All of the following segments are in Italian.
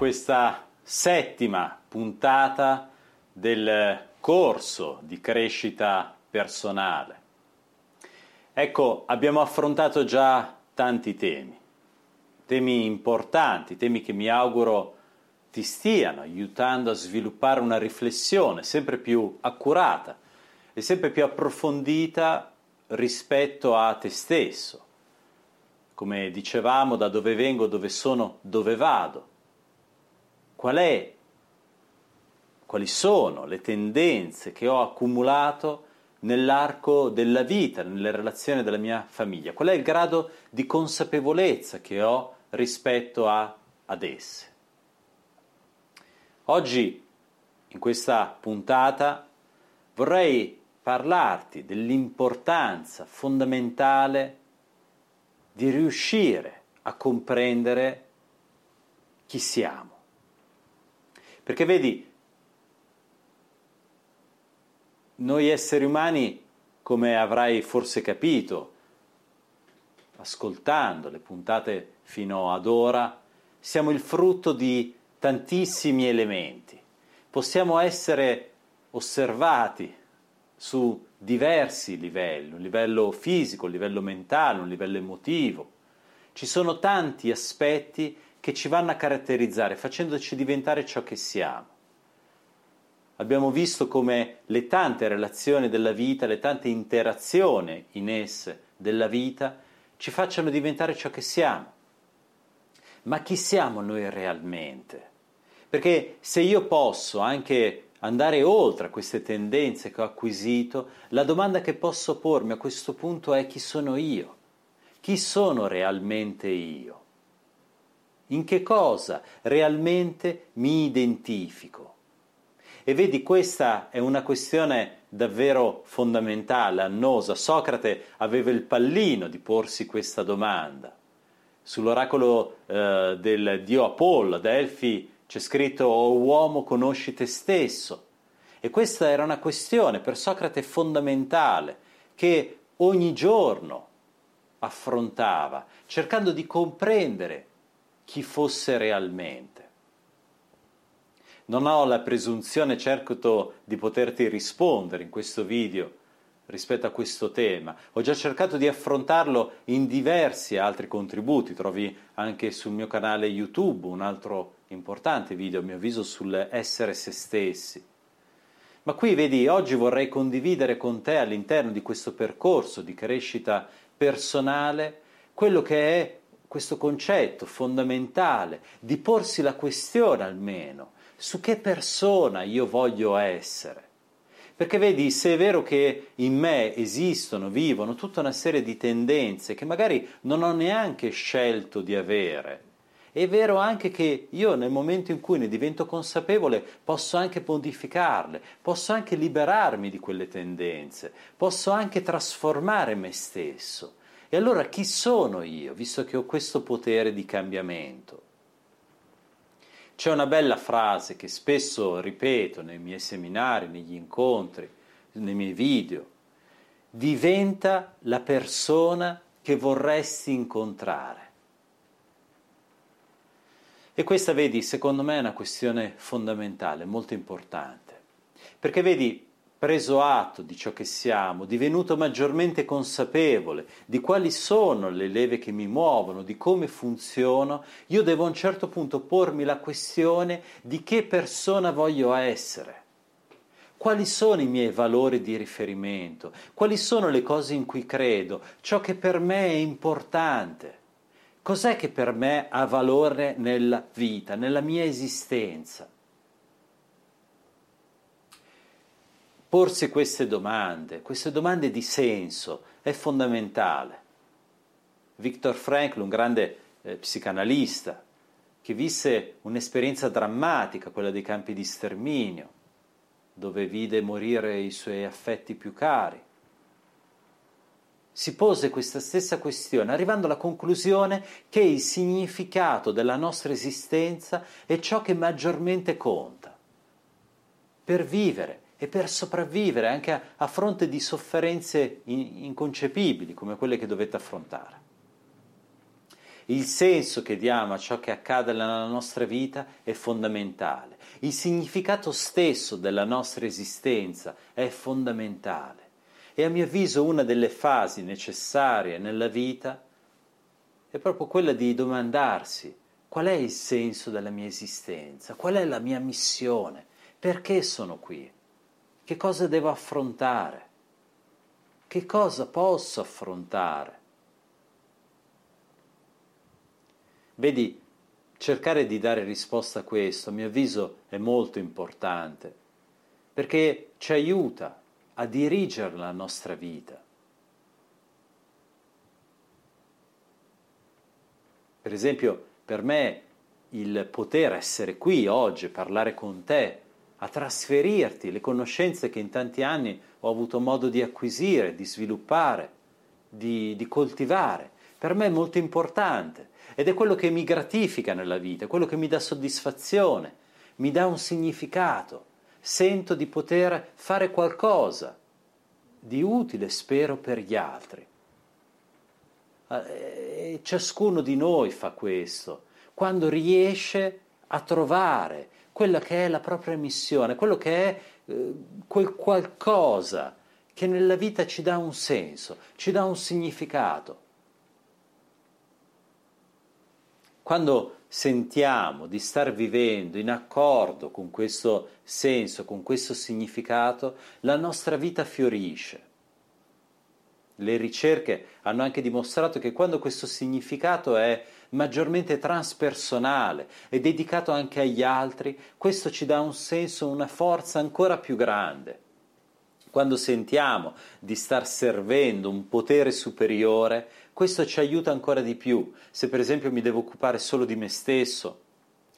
Questa settima puntata del corso di crescita personale. Ecco, abbiamo affrontato già tanti temi, temi importanti, temi che mi auguro ti stiano aiutando a sviluppare una riflessione sempre più accurata e sempre più approfondita rispetto a te stesso. Come dicevamo, da dove vengo, dove sono, dove vado. Qual è quali sono le tendenze che ho accumulato nell'arco della vita, nelle relazioni della mia famiglia, qual è il grado di consapevolezza che ho rispetto a, ad esse. Oggi, in questa puntata, vorrei parlarti dell'importanza fondamentale di riuscire a comprendere chi siamo. Perché vedi, noi esseri umani, come avrai forse capito, ascoltando le puntate fino ad ora, siamo il frutto di tantissimi elementi. Possiamo essere osservati su diversi livelli, un livello fisico, un livello mentale, un livello emotivo. Ci sono tanti aspetti che ci vanno a caratterizzare, facendoci diventare ciò che siamo. Abbiamo visto come le tante relazioni della vita, le tante interazioni in esse della vita ci facciano diventare ciò che siamo. Ma chi siamo noi realmente? Perché se io posso anche andare oltre a queste tendenze che ho acquisito, la domanda che posso pormi a questo punto è chi sono io? Chi sono realmente io? In che cosa realmente mi identifico? E vedi, questa è una questione davvero fondamentale, annosa. Socrate aveva il pallino di porsi questa domanda. Sull'oracolo eh, del dio Apollo, ad Elfi, c'è scritto O uomo conosci te stesso. E questa era una questione per Socrate fondamentale che ogni giorno affrontava, cercando di comprendere chi fosse realmente. Non ho la presunzione certo di poterti rispondere in questo video rispetto a questo tema. Ho già cercato di affrontarlo in diversi altri contributi, trovi anche sul mio canale YouTube un altro importante video, a mio avviso, sull'essere se stessi. Ma qui vedi, oggi vorrei condividere con te all'interno di questo percorso di crescita personale quello che è questo concetto fondamentale di porsi la questione almeno su che persona io voglio essere. Perché vedi, se è vero che in me esistono, vivono tutta una serie di tendenze che magari non ho neanche scelto di avere, è vero anche che io nel momento in cui ne divento consapevole posso anche modificarle, posso anche liberarmi di quelle tendenze, posso anche trasformare me stesso. E allora chi sono io, visto che ho questo potere di cambiamento? C'è una bella frase che spesso ripeto nei miei seminari, negli incontri, nei miei video. Diventa la persona che vorresti incontrare. E questa, vedi, secondo me è una questione fondamentale, molto importante. Perché, vedi, preso atto di ciò che siamo, divenuto maggiormente consapevole di quali sono le leve che mi muovono, di come funziono, io devo a un certo punto pormi la questione di che persona voglio essere. quali sono i miei valori di riferimento, quali sono le cose in cui credo, ciò che per me è importante. Cos'è che per me ha valore nella vita, nella mia esistenza? Porsi queste domande, queste domande di senso, è fondamentale. Viktor Frankl, un grande eh, psicanalista, che visse un'esperienza drammatica, quella dei campi di sterminio, dove vide morire i suoi affetti più cari. Si pose questa stessa questione, arrivando alla conclusione che il significato della nostra esistenza è ciò che maggiormente conta. Per vivere e per sopravvivere anche a, a fronte di sofferenze in, inconcepibili come quelle che dovete affrontare. Il senso che diamo a ciò che accade nella nostra vita è fondamentale. Il significato stesso della nostra esistenza è fondamentale. E a mio avviso una delle fasi necessarie nella vita è proprio quella di domandarsi qual è il senso della mia esistenza, qual è la mia missione, perché sono qui, che cosa devo affrontare, che cosa posso affrontare. Vedi, cercare di dare risposta a questo, a mio avviso, è molto importante, perché ci aiuta a dirigere la nostra vita. Per esempio, per me il poter essere qui oggi, parlare con te, a trasferirti le conoscenze che in tanti anni ho avuto modo di acquisire, di sviluppare, di, di coltivare, per me è molto importante ed è quello che mi gratifica nella vita, quello che mi dà soddisfazione, mi dà un significato. Sento di poter fare qualcosa di utile, spero, per gli altri. Ah, e ciascuno di noi fa questo, quando riesce a trovare quella che è la propria missione, quello che è eh, quel qualcosa che nella vita ci dà un senso, ci dà un significato. Quando sentiamo di star vivendo in accordo con questo senso, con questo significato, la nostra vita fiorisce. Le ricerche hanno anche dimostrato che quando questo significato è maggiormente transpersonale e dedicato anche agli altri, questo ci dà un senso, una forza ancora più grande. Quando sentiamo di star servendo un potere superiore, questo ci aiuta ancora di più. Se per esempio mi devo occupare solo di me stesso,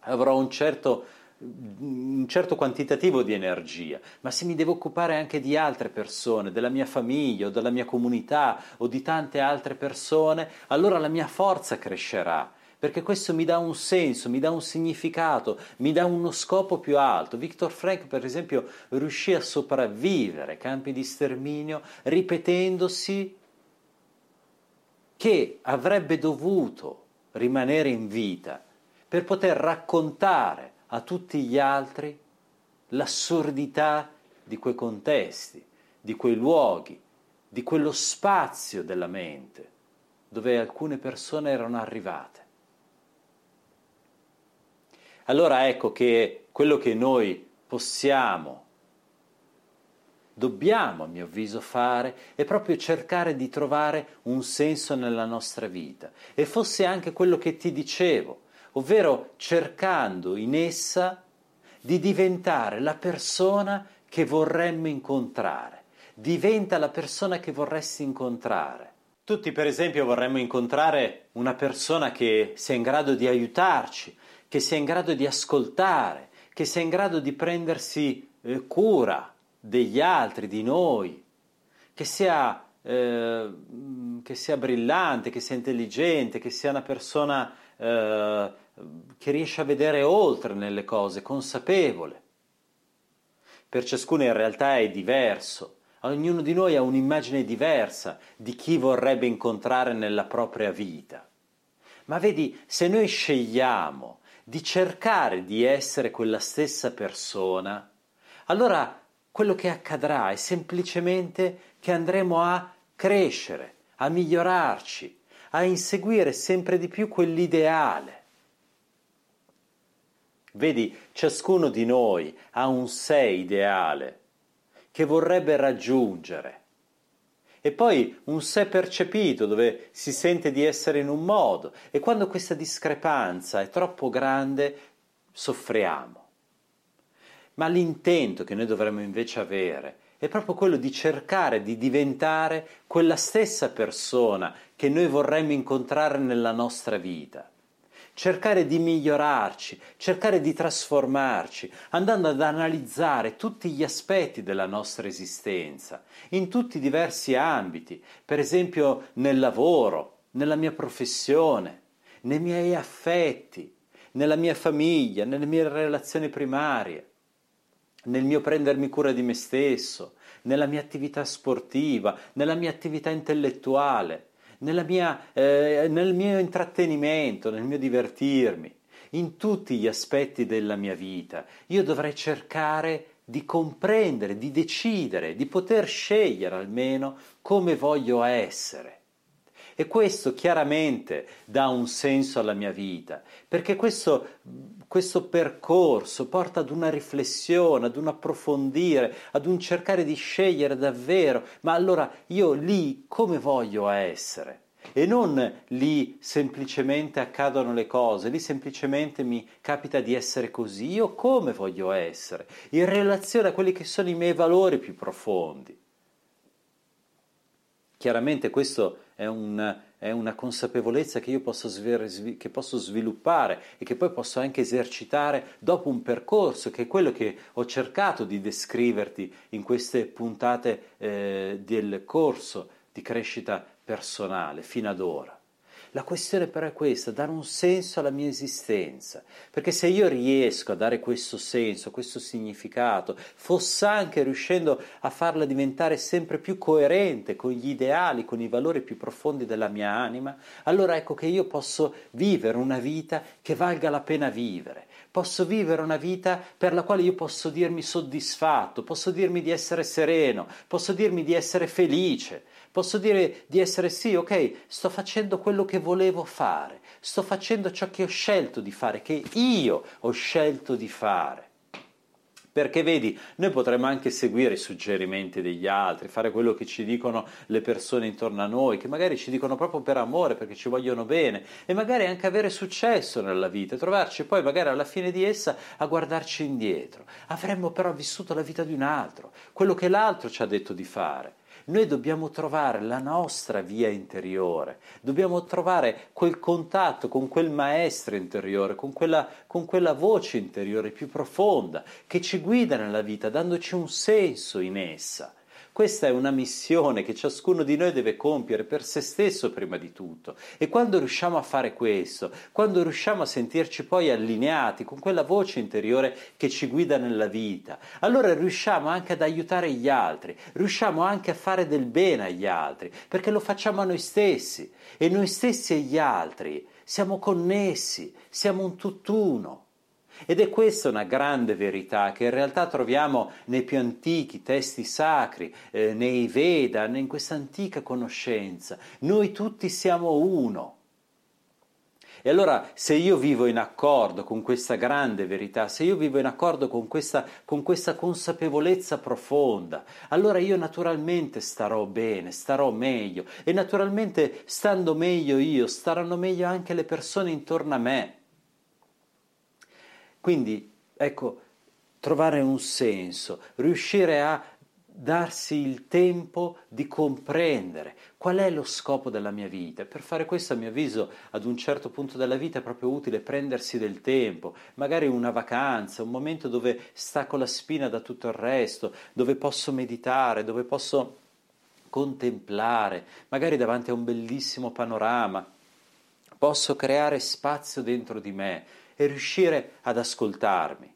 avrò un certo, un certo quantitativo di energia, ma se mi devo occupare anche di altre persone, della mia famiglia o della mia comunità o di tante altre persone, allora la mia forza crescerà perché questo mi dà un senso, mi dà un significato, mi dà uno scopo più alto. Victor Frank, per esempio, riuscì a sopravvivere ai campi di sterminio ripetendosi che avrebbe dovuto rimanere in vita per poter raccontare a tutti gli altri l'assurdità di quei contesti, di quei luoghi, di quello spazio della mente dove alcune persone erano arrivate. Allora ecco che quello che noi possiamo dobbiamo, a mio avviso, fare è proprio cercare di trovare un senso nella nostra vita. E fosse anche quello che ti dicevo, ovvero cercando in essa di diventare la persona che vorremmo incontrare. Diventa la persona che vorresti incontrare. Tutti, per esempio, vorremmo incontrare una persona che sia in grado di aiutarci, che sia in grado di ascoltare, che sia in grado di prendersi eh, cura degli altri, di noi, che sia, eh, che sia brillante, che sia intelligente, che sia una persona eh, che riesce a vedere oltre nelle cose, consapevole. Per ciascuno in realtà è diverso. Ognuno di noi ha un'immagine diversa di chi vorrebbe incontrare nella propria vita. Ma vedi, se noi scegliamo di cercare di essere quella stessa persona, allora quello che accadrà è semplicemente che andremo a crescere, a migliorarci, a inseguire sempre di più quell'ideale. Vedi, ciascuno di noi ha un sé ideale che vorrebbe raggiungere. E poi un sé percepito dove si sente di essere in un modo e quando questa discrepanza è troppo grande soffriamo. Ma l'intento che noi dovremmo invece avere è proprio quello di cercare di diventare quella stessa persona che noi vorremmo incontrare nella nostra vita. Cercare di migliorarci, cercare di trasformarci, andando ad analizzare tutti gli aspetti della nostra esistenza, in tutti i diversi ambiti, per esempio nel lavoro, nella mia professione, nei miei affetti, nella mia famiglia, nelle mie relazioni primarie, nel mio prendermi cura di me stesso, nella mia attività sportiva, nella mia attività intellettuale mia, eh, nel mio intrattenimento, nel mio divertirmi, in tutti gli aspetti della mia vita. Io dovrei cercare di comprendere, di decidere, di poter scegliere almeno come voglio essere. E questo chiaramente dà un senso alla mia vita, perché questo, questo, percorso porta ad una riflessione, ad un approfondire, ad un cercare di scegliere davvero, ma allora io lì come voglio essere? E non lì semplicemente accadono le cose, lì semplicemente mi capita di essere così, io come voglio essere, in relazione a quelli che sono i miei valori più profondi. Chiaramente questo è, un, è una consapevolezza che io posso, svir- che posso, sviluppare e che poi posso anche esercitare dopo un percorso, che è quello che ho cercato di descriverti in queste puntate eh, del corso di crescita personale fino ad ora. La questione però è questa, dare un senso alla mia esistenza, perché se io riesco a dare questo senso, questo significato, fosse anche riuscendo a farla diventare sempre più coerente con gli ideali, con i valori più profondi della mia anima, allora ecco che io posso vivere una vita che valga la pena vivere, posso vivere una vita per la quale io posso dirmi soddisfatto, posso dirmi di essere sereno, posso dirmi di essere felice, Posso dire di essere sì, ok, sto facendo quello che volevo fare, sto facendo ciò che ho scelto di fare, che io ho scelto di fare. Perché vedi, noi potremmo anche seguire i suggerimenti degli altri, fare quello che ci dicono le persone intorno a noi, che magari ci dicono proprio per amore, perché ci vogliono bene, e magari anche avere successo nella vita, trovarci poi magari alla fine di essa a guardarci indietro. Avremmo però vissuto la vita di un altro, quello che l'altro ci ha detto di fare. Noi dobbiamo trovare la nostra via interiore, dobbiamo trovare quel contatto con quel maestro interiore, con quella, con quella voce interiore più profonda che ci guida nella vita, dandoci un senso in essa. Questa è una missione che ciascuno di noi deve compiere per se stesso prima di tutto. E quando riusciamo a fare questo, quando riusciamo a sentirci poi allineati con quella voce interiore che ci guida nella vita, allora riusciamo anche ad aiutare gli altri, riusciamo anche a fare del bene agli altri, perché lo facciamo a noi stessi. E noi stessi e gli altri siamo connessi, siamo un tutt'uno. Ed è questa una grande verità che in realtà troviamo nei più antichi testi sacri, eh, nei Veda, in questa antica conoscenza. Noi tutti siamo uno. E allora se io vivo in accordo con questa grande verità, se io vivo in accordo con questa, con questa consapevolezza profonda, allora io naturalmente starò bene, starò meglio e naturalmente stando meglio io, staranno meglio anche le persone intorno a me. Quindi, ecco, trovare un senso, riuscire a darsi il tempo di comprendere qual è lo scopo della mia vita. Per fare questo, a mio avviso, ad un certo punto della vita è proprio utile prendersi del tempo, magari una vacanza, un momento dove stacco la spina da tutto il resto, dove posso meditare, dove posso contemplare, magari davanti a un bellissimo panorama. Posso creare spazio dentro di me e riuscire ad ascoltarmi.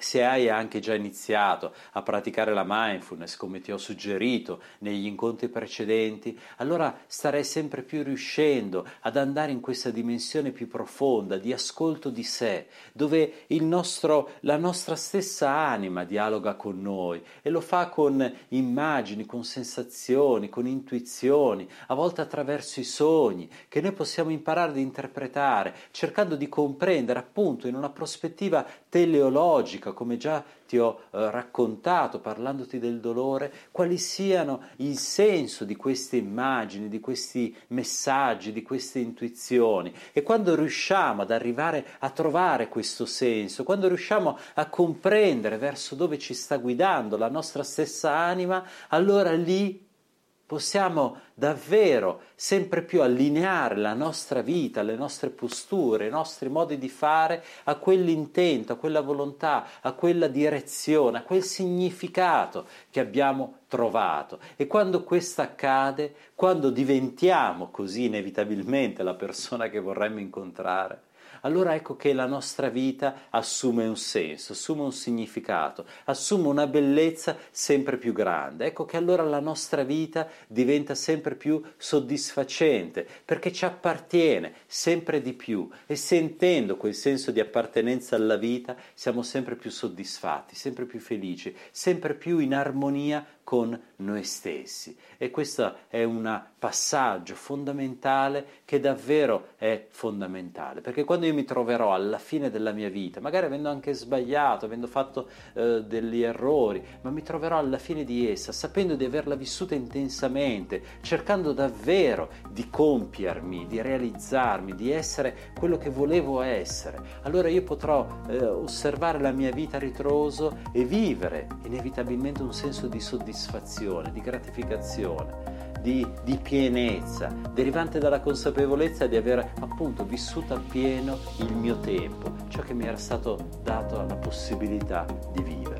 Se hai anche già iniziato a praticare la mindfulness come ti ho suggerito negli incontri precedenti, allora starei sempre più riuscendo ad andare in questa dimensione più profonda di ascolto di sé, dove nostro, la nostra stessa anima dialoga con noi e lo fa con immagini, con sensazioni, con intuizioni, a volte attraverso i sogni, che noi possiamo imparare ad interpretare, cercando di comprendere appunto in una prospettiva teleologica bocca, come già ti ho eh, raccontato parlandoti del dolore, quali siano il senso di queste immagini, di questi messaggi, di queste intuizioni. E quando riusciamo ad arrivare a trovare questo senso, quando riusciamo a comprendere verso dove ci sta guidando la nostra stessa anima, allora lì possiamo davvero sempre più allineare la nostra vita, le nostre posture, i nostri modi di fare a quell'intento, a quella volontà, a quella direzione, a quel significato che abbiamo trovato. E quando questo accade, quando diventiamo così inevitabilmente la persona che vorremmo incontrare, allora ecco che la nostra vita assume un senso, assume un significato, assume una bellezza sempre più grande. Ecco che allora la nostra vita diventa sempre più soddisfacente perché ci appartiene sempre di più e sentendo quel senso di appartenenza alla vita siamo sempre più soddisfatti, sempre più felici, sempre più in armonia con noi stessi. E questo è un passaggio fondamentale che davvero è fondamentale, perché quando io mi troverò alla fine della mia vita, magari avendo anche sbagliato, avendo fatto eh, degli errori, ma mi troverò alla fine di essa, sapendo di averla vissuta intensamente, cercando davvero di compiermi, di realizzarmi, di essere quello che volevo essere, allora io potrò eh, osservare la mia vita a ritroso e vivere inevitabilmente un senso di soddisfazione soddisfazione, di gratificazione, di, di, pienezza, derivante dalla consapevolezza di aver appunto vissuto appieno il mio tempo, ciò che mi era stato dato la possibilità di vivere.